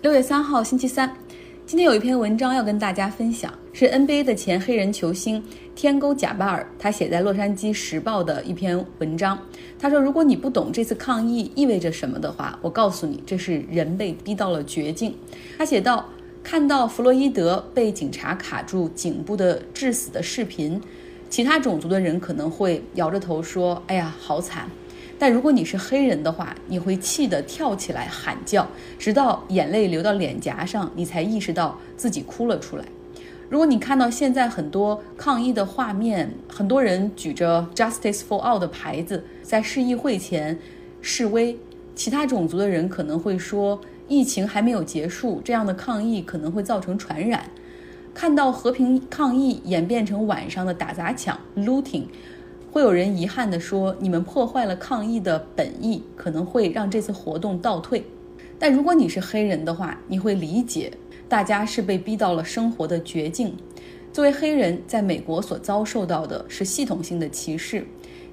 六月三号，星期三，今天有一篇文章要跟大家分享，是 NBA 的前黑人球星天勾贾巴尔他写在《洛杉矶时报》的一篇文章。他说：“如果你不懂这次抗议意味着什么的话，我告诉你，这是人被逼到了绝境。”他写道：“看到弗洛伊德被警察卡住颈部的致死的视频，其他种族的人可能会摇着头说：‘哎呀，好惨。’”但如果你是黑人的话，你会气得跳起来喊叫，直到眼泪流到脸颊上，你才意识到自己哭了出来。如果你看到现在很多抗议的画面，很多人举着 Justice for All 的牌子在市议会前示威，其他种族的人可能会说，疫情还没有结束，这样的抗议可能会造成传染。看到和平抗议演变成晚上的打砸抢 （looting）。会有人遗憾地说：“你们破坏了抗议的本意，可能会让这次活动倒退。”但如果你是黑人的话，你会理解，大家是被逼到了生活的绝境。作为黑人，在美国所遭受到的是系统性的歧视，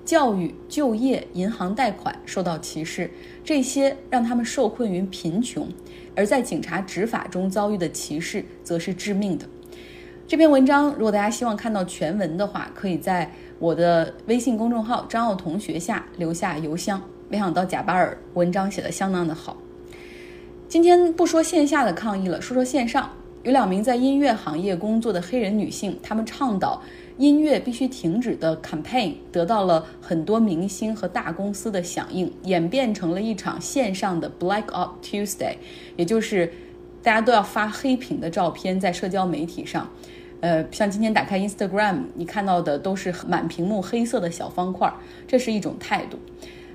教育、就业、银行贷款受到歧视，这些让他们受困于贫穷；而在警察执法中遭遇的歧视，则是致命的。这篇文章，如果大家希望看到全文的话，可以在。我的微信公众号张奥同学下留下邮箱。没想到贾巴尔文章写的相当的好。今天不说线下的抗议了，说说线上。有两名在音乐行业工作的黑人女性，她们倡导音乐必须停止的 campaign 得到了很多明星和大公司的响应，演变成了一场线上的 Black Out Tuesday，也就是大家都要发黑屏的照片在社交媒体上。呃，像今天打开 Instagram，你看到的都是满屏幕黑色的小方块，这是一种态度。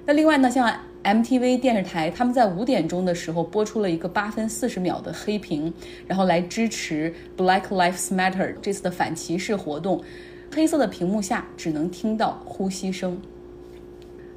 那另外呢，像 MTV 电视台，他们在五点钟的时候播出了一个八分四十秒的黑屏，然后来支持 Black Lives Matter 这次的反歧视活动。黑色的屏幕下只能听到呼吸声。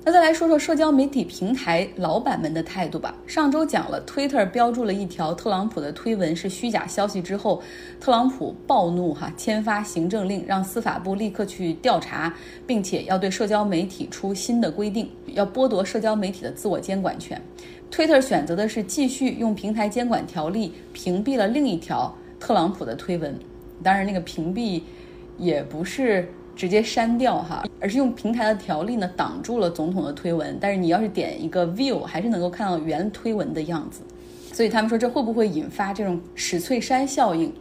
那再来说说社交媒体平台老板们的态度吧。上周讲了，Twitter 标注了一条特朗普的推文是虚假消息之后，特朗普暴怒哈，签发行政令，让司法部立刻去调查，并且要对社交媒体出新的规定，要剥夺社交媒体的自我监管权。Twitter 选择的是继续用平台监管条例屏蔽了另一条特朗普的推文，当然那个屏蔽也不是。直接删掉哈，而是用平台的条例呢挡住了总统的推文。但是你要是点一个 view，还是能够看到原推文的样子。所以他们说这会不会引发这种史翠珊效应？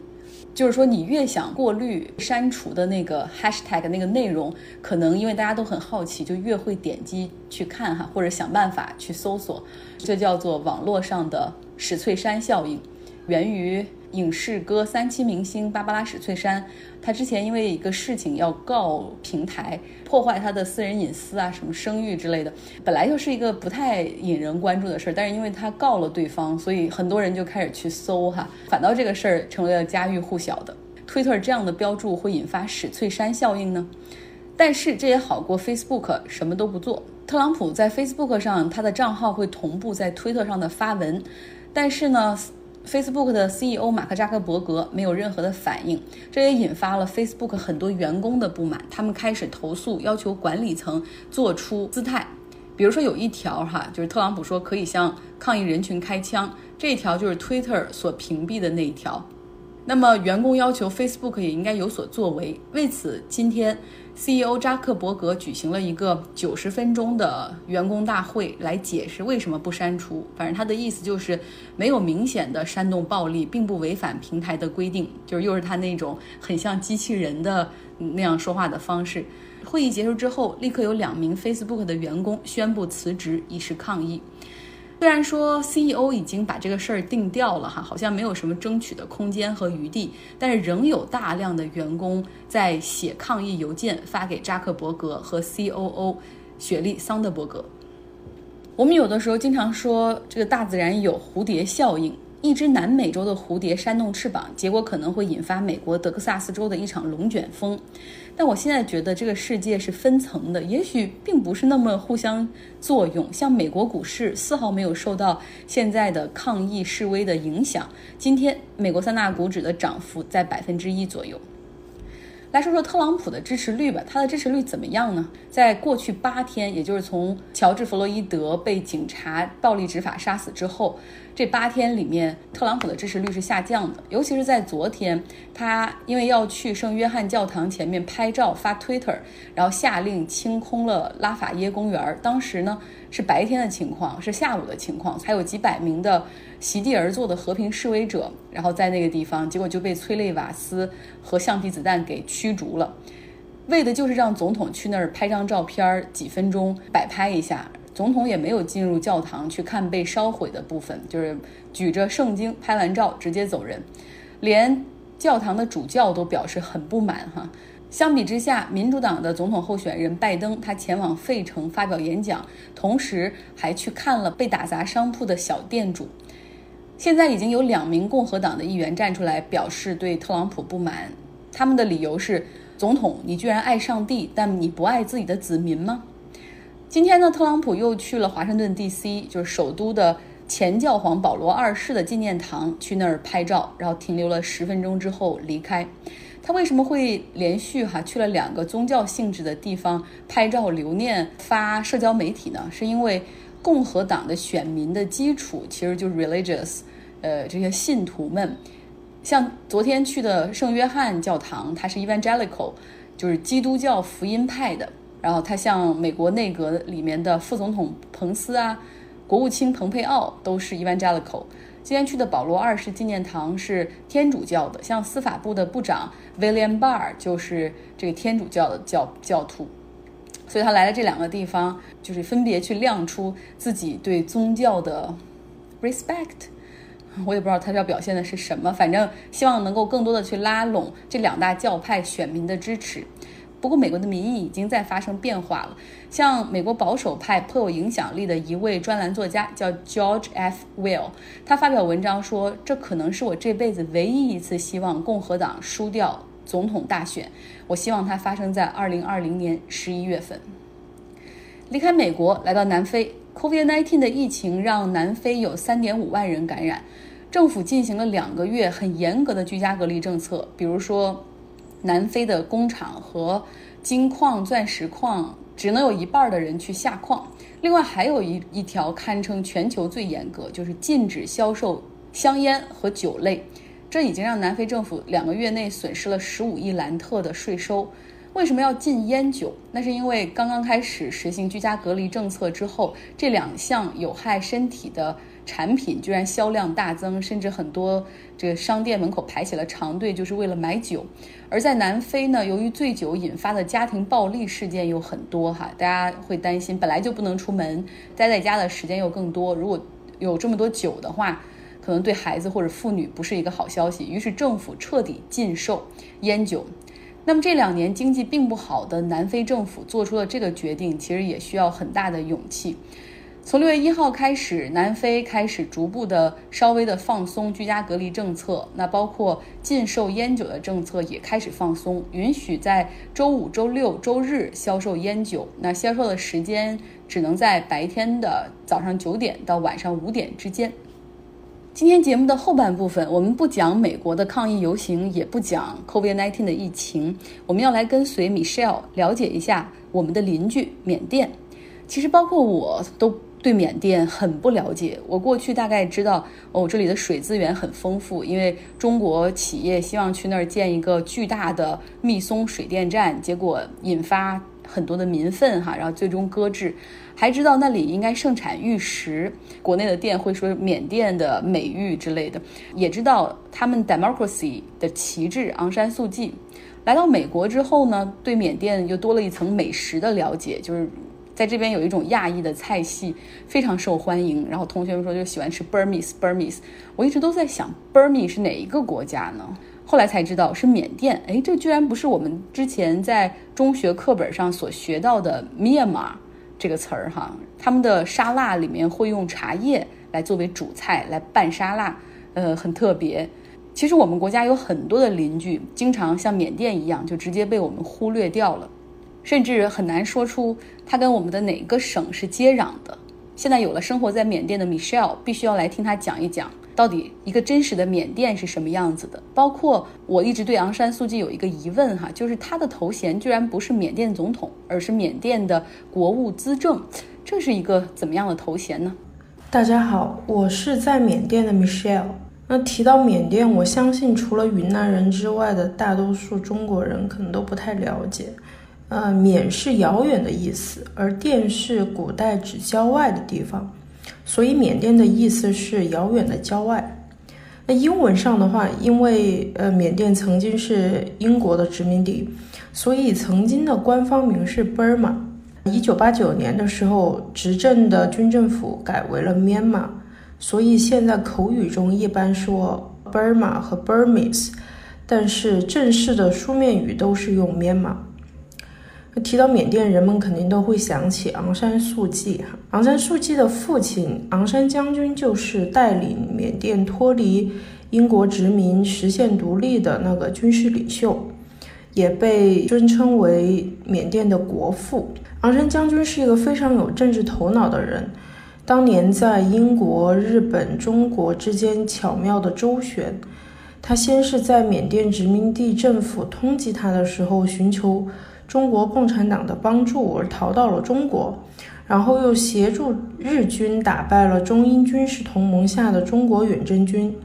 就是说你越想过滤删除的那个 hashtag 那个内容，可能因为大家都很好奇，就越会点击去看哈，或者想办法去搜索。这叫做网络上的史翠珊效应，源于。影视歌三栖明星芭芭拉史翠珊，她之前因为一个事情要告平台，破坏她的私人隐私啊，什么声誉之类的，本来就是一个不太引人关注的事儿，但是因为她告了对方，所以很多人就开始去搜哈，反倒这个事儿成为了家喻户晓的。Twitter 这样的标注会引发史翠珊效应呢？但是这也好过 Facebook 什么都不做。特朗普在 Facebook 上他的账号会同步在推特上的发文，但是呢？Facebook 的 CEO 马克扎克伯格没有任何的反应，这也引发了 Facebook 很多员工的不满，他们开始投诉，要求管理层做出姿态。比如说有一条哈，就是特朗普说可以向抗议人群开枪，这一条就是 Twitter 所屏蔽的那一条。那么员工要求 Facebook 也应该有所作为。为此，今天 CEO 扎克伯格举行了一个九十分钟的员工大会，来解释为什么不删除。反正他的意思就是没有明显的煽动暴力，并不违反平台的规定。就是又是他那种很像机器人的那样说话的方式。会议结束之后，立刻有两名 Facebook 的员工宣布辞职，以示抗议。虽然说 CEO 已经把这个事儿定掉了哈，好像没有什么争取的空间和余地，但是仍有大量的员工在写抗议邮件发给扎克伯格和 COO 雪莉桑德伯格。我们有的时候经常说这个大自然有蝴蝶效应。一只南美洲的蝴蝶扇动翅膀，结果可能会引发美国德克萨斯州的一场龙卷风。但我现在觉得这个世界是分层的，也许并不是那么互相作用。像美国股市丝毫没有受到现在的抗议示威的影响。今天美国三大股指的涨幅在百分之一左右。来说说特朗普的支持率吧，他的支持率怎么样呢？在过去八天，也就是从乔治·弗洛伊德被警察暴力执法杀死之后，这八天里面，特朗普的支持率是下降的。尤其是在昨天，他因为要去圣约翰教堂前面拍照发 Twitter，然后下令清空了拉法耶公园。当时呢是白天的情况，是下午的情况，还有几百名的席地而坐的和平示威者，然后在那个地方，结果就被催泪瓦斯和橡皮子弹给驱逐了。为的就是让总统去那儿拍张照片，几分钟摆拍一下。总统也没有进入教堂去看被烧毁的部分，就是举着圣经拍完照直接走人，连教堂的主教都表示很不满哈。相比之下，民主党的总统候选人拜登他前往费城发表演讲，同时还去看了被打砸商铺的小店主。现在已经有两名共和党的议员站出来表示对特朗普不满，他们的理由是：总统你居然爱上帝，但你不爱自己的子民吗？今天呢，特朗普又去了华盛顿 D.C.，就是首都的前教皇保罗二世的纪念堂，去那儿拍照，然后停留了十分钟之后离开。他为什么会连续哈去了两个宗教性质的地方拍照留念、发社交媒体呢？是因为共和党的选民的基础其实就是 religious，呃，这些信徒们，像昨天去的圣约翰教堂，它是 evangelical，就是基督教福音派的。然后他像美国内阁里面的副总统彭斯啊，国务卿蓬佩奥都是 Evangelical。今天去的保罗二世纪念堂是天主教的，像司法部的部长 William Barr 就是这个天主教的教教徒。所以他来了这两个地方，就是分别去亮出自己对宗教的 respect。我也不知道他要表现的是什么，反正希望能够更多的去拉拢这两大教派选民的支持。不过，美国的民意已经在发生变化了。像美国保守派颇有影响力的一位专栏作家叫 George F. Will，他发表文章说：“这可能是我这辈子唯一一次希望共和党输掉总统大选。我希望它发生在2020年11月份。”离开美国，来到南非，COVID-19 的疫情让南非有3.5万人感染，政府进行了两个月很严格的居家隔离政策，比如说。南非的工厂和金矿、钻石矿只能有一半的人去下矿。另外，还有一一条堪称全球最严格，就是禁止销售香烟和酒类。这已经让南非政府两个月内损失了十五亿兰特的税收。为什么要禁烟酒？那是因为刚刚开始实行居家隔离政策之后，这两项有害身体的。产品居然销量大增，甚至很多这个商店门口排起了长队，就是为了买酒。而在南非呢，由于醉酒引发的家庭暴力事件有很多哈，大家会担心，本来就不能出门，待在家的时间又更多，如果有这么多酒的话，可能对孩子或者妇女不是一个好消息。于是政府彻底禁售烟酒。那么这两年经济并不好的南非政府做出了这个决定，其实也需要很大的勇气。从六月一号开始，南非开始逐步的稍微的放松居家隔离政策，那包括禁售烟酒的政策也开始放松，允许在周五、周六、周日销售烟酒。那销售的时间只能在白天的早上九点到晚上五点之间。今天节目的后半部分，我们不讲美国的抗议游行，也不讲 COVID-19 的疫情，我们要来跟随 Michelle 了解一下我们的邻居缅甸。其实包括我都。对缅甸很不了解，我过去大概知道哦，这里的水资源很丰富，因为中国企业希望去那儿建一个巨大的密松水电站，结果引发很多的民愤哈，然后最终搁置。还知道那里应该盛产玉石，国内的店会说缅甸的美玉之类的，也知道他们 democracy 的旗帜昂山素季。来到美国之后呢，对缅甸又多了一层美食的了解，就是。在这边有一种亚裔的菜系非常受欢迎，然后同学们说就喜欢吃 Burmese Burmese，我一直都在想 Burmese 是哪一个国家呢？后来才知道是缅甸。哎，这居然不是我们之前在中学课本上所学到的 miyama 这个词儿哈。他们的沙拉里面会用茶叶来作为主菜来拌沙拉，呃，很特别。其实我们国家有很多的邻居，经常像缅甸一样，就直接被我们忽略掉了。甚至很难说出它跟我们的哪个省是接壤的。现在有了生活在缅甸的 Michelle，必须要来听他讲一讲到底一个真实的缅甸是什么样子的。包括我一直对昂山素季有一个疑问哈，就是他的头衔居然不是缅甸总统，而是缅甸的国务资政，这是一个怎么样的头衔呢？大家好，我是在缅甸的 Michelle。那提到缅甸，我相信除了云南人之外的大多数中国人可能都不太了解。呃，缅是遥远的意思，而甸是古代指郊外的地方，所以缅甸的意思是遥远的郊外。那英文上的话，因为呃缅甸曾经是英国的殖民地，所以曾经的官方名是 Burma。一九八九年的时候，执政的军政府改为了 Myanmar，所以现在口语中一般说 Burma 和 Burmese，但是正式的书面语都是用 Myanmar。提到缅甸，人们肯定都会想起昂山素季哈。昂山素季的父亲昂山将军就是带领缅甸脱离英国殖民、实现独立的那个军事领袖。也被尊称为缅甸的国父。昂山将军是一个非常有政治头脑的人，当年在英国、日本、中国之间巧妙的周旋。他先是在缅甸殖民地政府通缉他的时候，寻求中国共产党的帮助而逃到了中国，然后又协助日军打败了中英军事同盟下的中国远征军。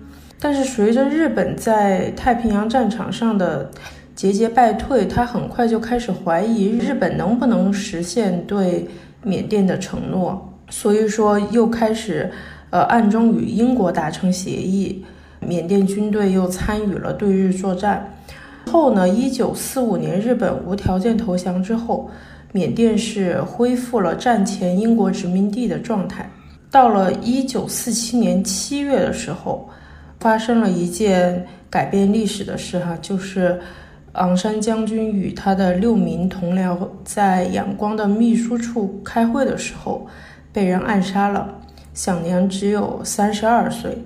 但是随着日本在太平洋战场上的节节败退，他很快就开始怀疑日本能不能实现对缅甸的承诺，所以说又开始，呃，暗中与英国达成协议，缅甸军队又参与了对日作战。后呢，一九四五年日本无条件投降之后，缅甸是恢复了战前英国殖民地的状态。到了一九四七年七月的时候，发生了一件改变历史的事哈，就是。昂山将军与他的六名同僚在仰光的秘书处开会的时候，被人暗杀了，享年只有三十二岁，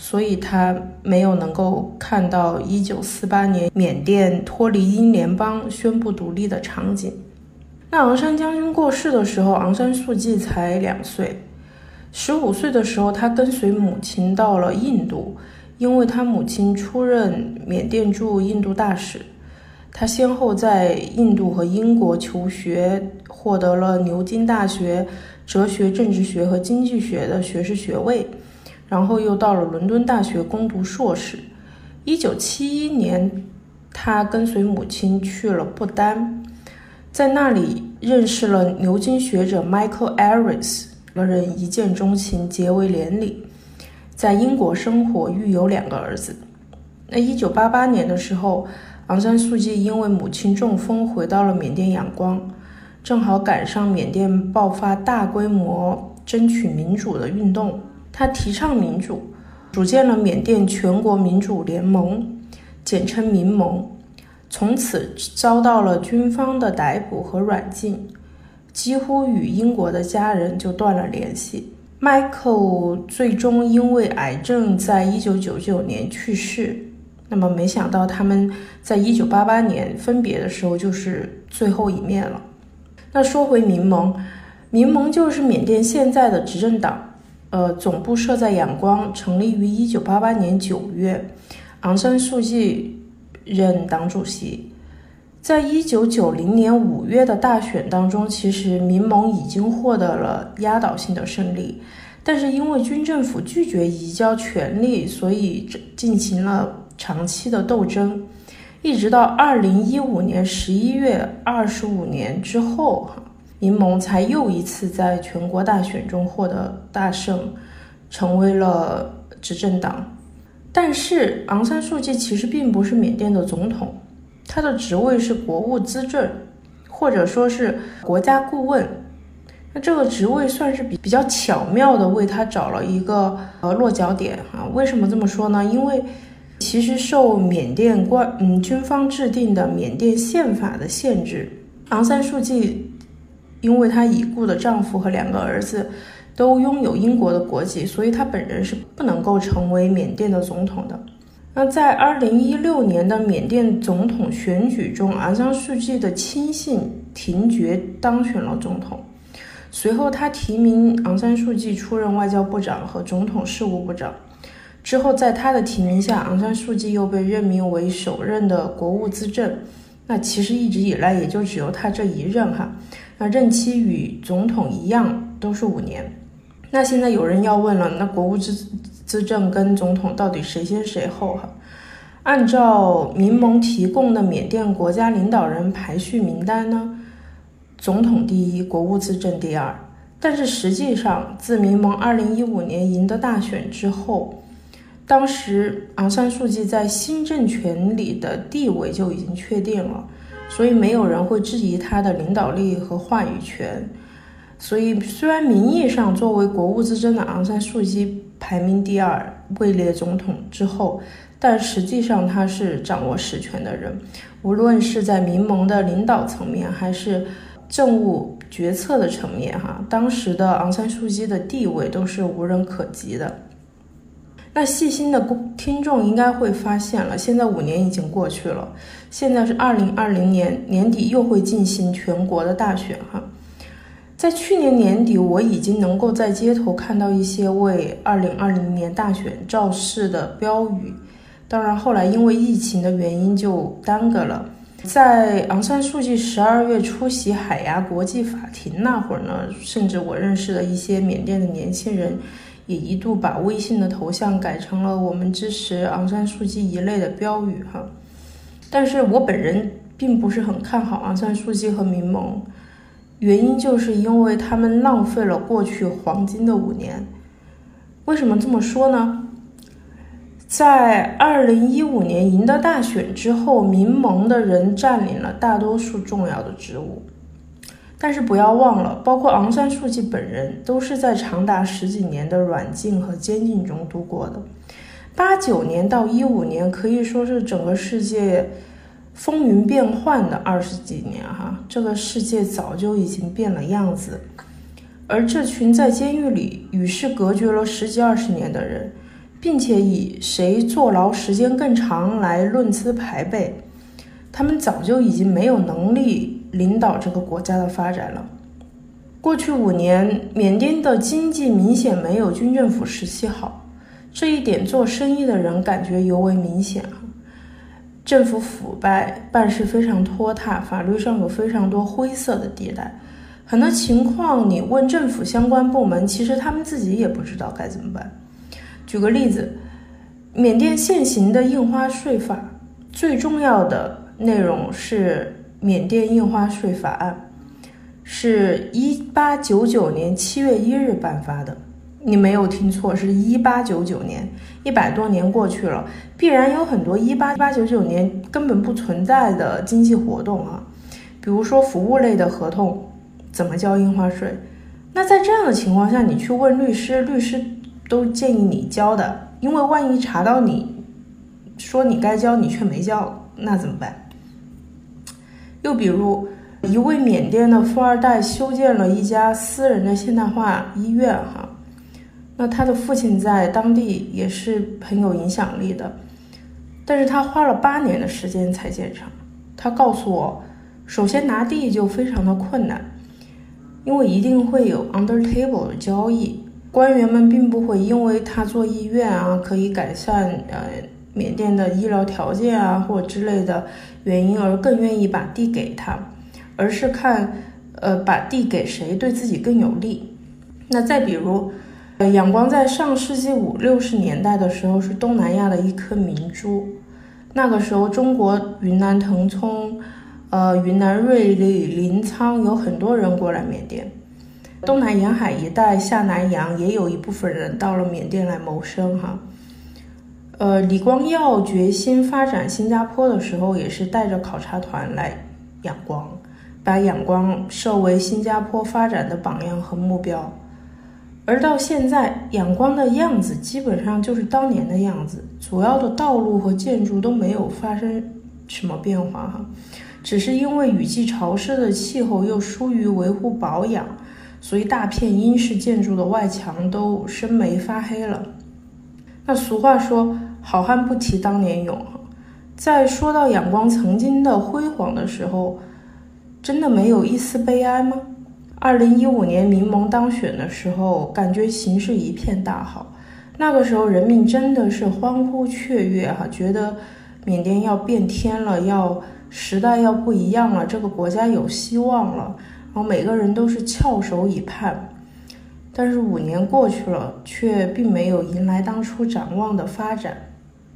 所以他没有能够看到一九四八年缅甸脱离英联邦、宣布独立的场景。那昂山将军过世的时候，昂山素季才两岁，十五岁的时候，他跟随母亲到了印度，因为他母亲出任缅甸驻印度大使。他先后在印度和英国求学，获得了牛津大学哲学、政治学和经济学的学士学位，然后又到了伦敦大学攻读硕士。一九七一年，他跟随母亲去了不丹，在那里认识了牛津学者 Michael Aris，两人一见钟情，结为连理。在英国生活，育有两个儿子。那一九八八年的时候。昂山素季因为母亲中风回到了缅甸仰光，正好赶上缅甸爆发大规模争取民主的运动。他提倡民主，组建了缅甸全国民主联盟，简称民盟。从此遭到了军方的逮捕和软禁，几乎与英国的家人就断了联系。Michael 最终因为癌症在一九九九年去世。那么没想到，他们在一九八八年分别的时候就是最后一面了。那说回民盟，民盟就是缅甸现在的执政党，呃，总部设在仰光，成立于一九八八年九月，昂山素季任党主席。在一九九零年五月的大选当中，其实民盟已经获得了压倒性的胜利，但是因为军政府拒绝移交权力，所以进行了。长期的斗争，一直到二零一五年十一月二十五年之后，哈，民盟才又一次在全国大选中获得大胜，成为了执政党。但是昂山素季其实并不是缅甸的总统，他的职位是国务资政，或者说是国家顾问。那这个职位算是比比较巧妙的为他找了一个呃落脚点啊。为什么这么说呢？因为其实受缅甸官嗯军方制定的缅甸宪法的限制，昂山素季因为她已故的丈夫和两个儿子都拥有英国的国籍，所以她本人是不能够成为缅甸的总统的。那在二零一六年的缅甸总统选举中，昂山素季的亲信廷觉当选了总统。随后，他提名昂山素季出任外交部长和总统事务部长。之后，在他的提名下，昂山素季又被任命为首任的国务资政。那其实一直以来也就只有他这一任哈。那任期与总统一样，都是五年。那现在有人要问了，那国务资资政跟总统到底谁先谁后哈？按照民盟提供的缅甸国家领导人排序名单呢，总统第一，国务资政第二。但是实际上，自民盟二零一五年赢得大选之后。当时昂山素季在新政权里的地位就已经确定了，所以没有人会质疑他的领导力和话语权。所以，虽然名义上作为国务之争的昂山素季排名第二，位列总统之后，但实际上他是掌握实权的人，无论是在民盟的领导层面，还是政务决策的层面，哈，当时的昂山素季的地位都是无人可及的。那细心的听众应该会发现了，现在五年已经过去了，现在是二零二零年年底又会进行全国的大选哈。在去年年底，我已经能够在街头看到一些为二零二零年大选造势的标语，当然后来因为疫情的原因就耽搁了。在昂山素季十二月出席海牙国际法庭那会儿呢，甚至我认识的一些缅甸的年轻人。也一度把微信的头像改成了“我们支持昂山素季”一类的标语哈，但是我本人并不是很看好昂山素季和民盟，原因就是因为他们浪费了过去黄金的五年。为什么这么说呢？在二零一五年赢得大选之后，民盟的人占领了大多数重要的职务。但是不要忘了，包括昂山素季本人都是在长达十几年的软禁和监禁中度过的。八九年到一五年可以说是整个世界风云变幻的二十几年哈，这个世界早就已经变了样子。而这群在监狱里与世隔绝了十几二十年的人，并且以谁坐牢时间更长来论资排辈，他们早就已经没有能力。领导这个国家的发展了。过去五年，缅甸的经济明显没有军政府时期好，这一点做生意的人感觉尤为明显啊。政府腐败，办事非常拖沓，法律上有非常多灰色的地带，很多情况你问政府相关部门，其实他们自己也不知道该怎么办。举个例子，缅甸现行的印花税法最重要的内容是。缅甸印花税法案是一八九九年七月一日颁发的，你没有听错，是一八九九年，一百多年过去了，必然有很多一八八九九年根本不存在的经济活动啊，比如说服务类的合同怎么交印花税？那在这样的情况下，你去问律师，律师都建议你交的，因为万一查到你说你该交，你却没交，那怎么办？又比如，一位缅甸的富二代修建了一家私人的现代化医院，哈，那他的父亲在当地也是很有影响力的，但是他花了八年的时间才建成。他告诉我，首先拿地就非常的困难，因为一定会有 under table 的交易，官员们并不会因为他做医院啊可以改善呃。缅甸的医疗条件啊，或之类的原因而更愿意把地给他，而是看，呃，把地给谁对自己更有利。那再比如，呃，仰光在上世纪五六十年代的时候是东南亚的一颗明珠，那个时候中国云南腾冲，呃，云南瑞丽、临沧有很多人过来缅甸，东南沿海一带下南洋也有一部分人到了缅甸来谋生哈。呃，李光耀决心发展新加坡的时候，也是带着考察团来仰光，把仰光设为新加坡发展的榜样和目标。而到现在，仰光的样子基本上就是当年的样子，主要的道路和建筑都没有发生什么变化哈，只是因为雨季潮湿的气候又疏于维护保养，所以大片英式建筑的外墙都生霉发黑了。那俗话说。好汉不提当年勇，在说到仰光曾经的辉煌的时候，真的没有一丝悲哀吗？二零一五年民盟当选的时候，感觉形势一片大好，那个时候人民真的是欢呼雀跃哈，觉得缅甸要变天了，要时代要不一样了，这个国家有希望了，然后每个人都是翘首以盼。但是五年过去了，却并没有迎来当初展望的发展。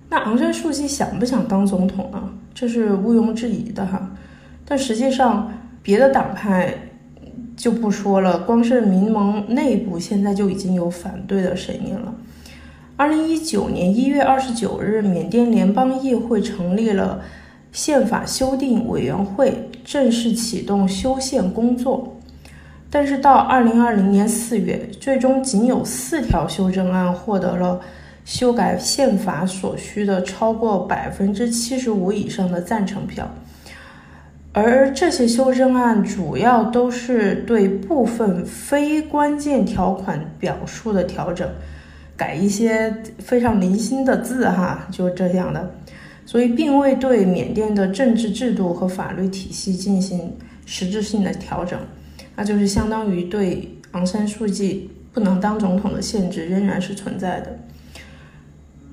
那昂山素季想不想当总统呢？这是毋庸置疑的哈。但实际上，别的党派就不说了，光是民盟内部现在就已经有反对的声音了。二零一九年一月二十九日，缅甸联邦议会成立了宪法修订委员会，正式启动修宪工作。但是到二零二零年四月，最终仅有四条修正案获得了修改宪法所需的超过百分之七十五以上的赞成票，而这些修正案主要都是对部分非关键条款表述的调整，改一些非常零星的字哈，就这样的，所以并未对缅甸的政治制度和法律体系进行实质性的调整。那就是相当于对昂山素季不能当总统的限制仍然是存在的。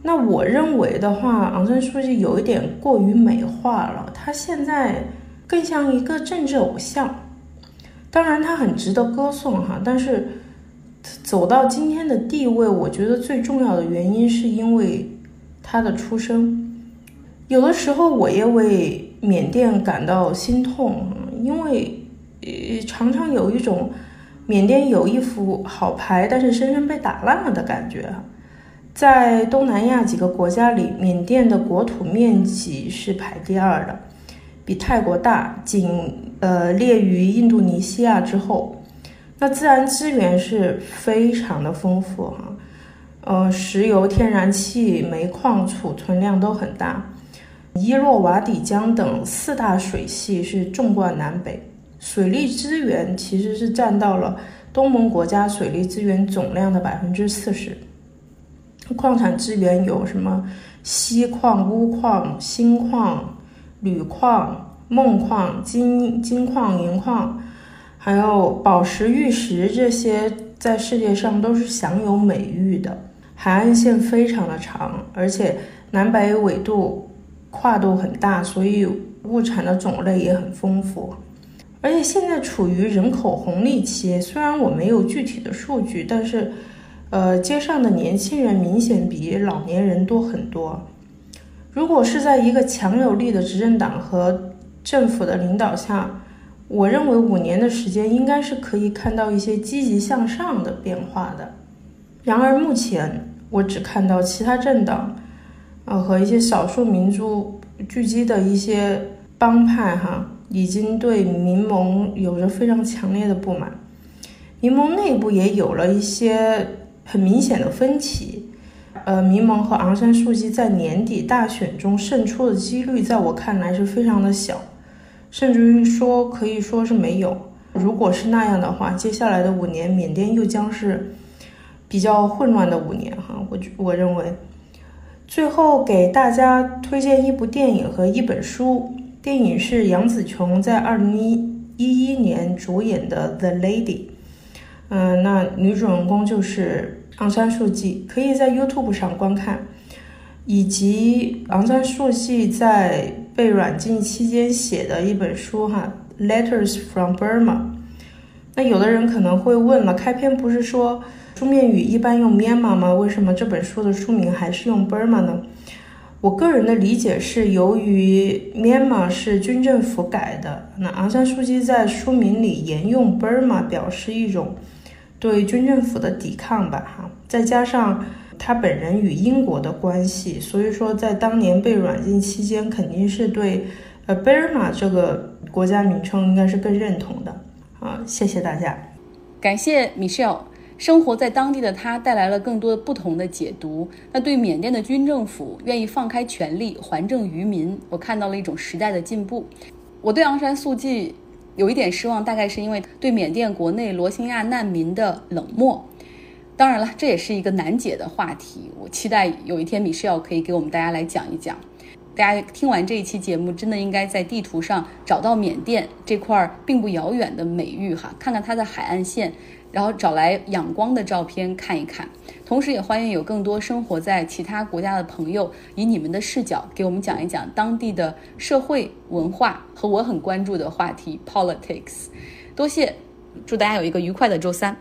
那我认为的话，昂山素季有一点过于美化了，他现在更像一个政治偶像。当然，他很值得歌颂哈，但是走到今天的地位，我觉得最重要的原因是因为他的出生。有的时候，我也为缅甸感到心痛，因为。呃，常常有一种缅甸有一副好牌，但是深深被打烂了的感觉。在东南亚几个国家里，缅甸的国土面积是排第二的，比泰国大，仅呃列于印度尼西亚之后。那自然资源是非常的丰富哈，呃，石油、天然气、煤矿储存量都很大，伊洛瓦底江等四大水系是纵贯南北。水利资源其实是占到了东盟国家水利资源总量的百分之四十。矿产资源有什么锡矿、钨矿、锌矿、铝矿、锰矿、金金矿、银矿，还有宝石、玉石这些，在世界上都是享有美誉的。海岸线非常的长，而且南北纬度跨度很大，所以物产的种类也很丰富。而且现在处于人口红利期，虽然我没有具体的数据，但是，呃，街上的年轻人明显比老年人多很多。如果是在一个强有力的执政党和政府的领导下，我认为五年的时间应该是可以看到一些积极向上的变化的。然而目前我只看到其他政党，呃，和一些少数民族聚集的一些帮派，哈。已经对民盟有着非常强烈的不满，民盟内部也有了一些很明显的分歧。呃，民盟和昂山素季在年底大选中胜出的几率，在我看来是非常的小，甚至于说可以说是没有。如果是那样的话，接下来的五年，缅甸又将是比较混乱的五年哈。我我认为，最后给大家推荐一部电影和一本书。电影是杨紫琼在二零一一年主演的《The Lady》，嗯，那女主人公就是昂山素季，可以在 YouTube 上观看，以及昂山素季在被软禁期间写的一本书哈，《Letters from Burma》。那有的人可能会问了，开篇不是说书面语一般用 Myanmar 吗？为什么这本书的书名还是用 Burma 呢？我个人的理解是，由于 Myanmar 是军政府改的，那昂山素季在书名里沿用 Burma 表示一种对军政府的抵抗吧，哈，再加上他本人与英国的关系，所以说在当年被软禁期间，肯定是对呃 Burma 这个国家名称应该是更认同的，啊，谢谢大家，感谢 Michelle。生活在当地的他带来了更多不同的解读。那对缅甸的军政府愿意放开权力还政于民，我看到了一种时代的进步。我对昂山素季有一点失望，大概是因为对缅甸国内罗兴亚难民的冷漠。当然了，这也是一个难解的话题。我期待有一天米歇尔可以给我们大家来讲一讲。大家听完这一期节目，真的应该在地图上找到缅甸这块并不遥远的美誉哈，看看它的海岸线。然后找来仰光的照片看一看。同时，也欢迎有更多生活在其他国家的朋友，以你们的视角给我们讲一讲当地的社会文化和我很关注的话题 politics。多谢，祝大家有一个愉快的周三。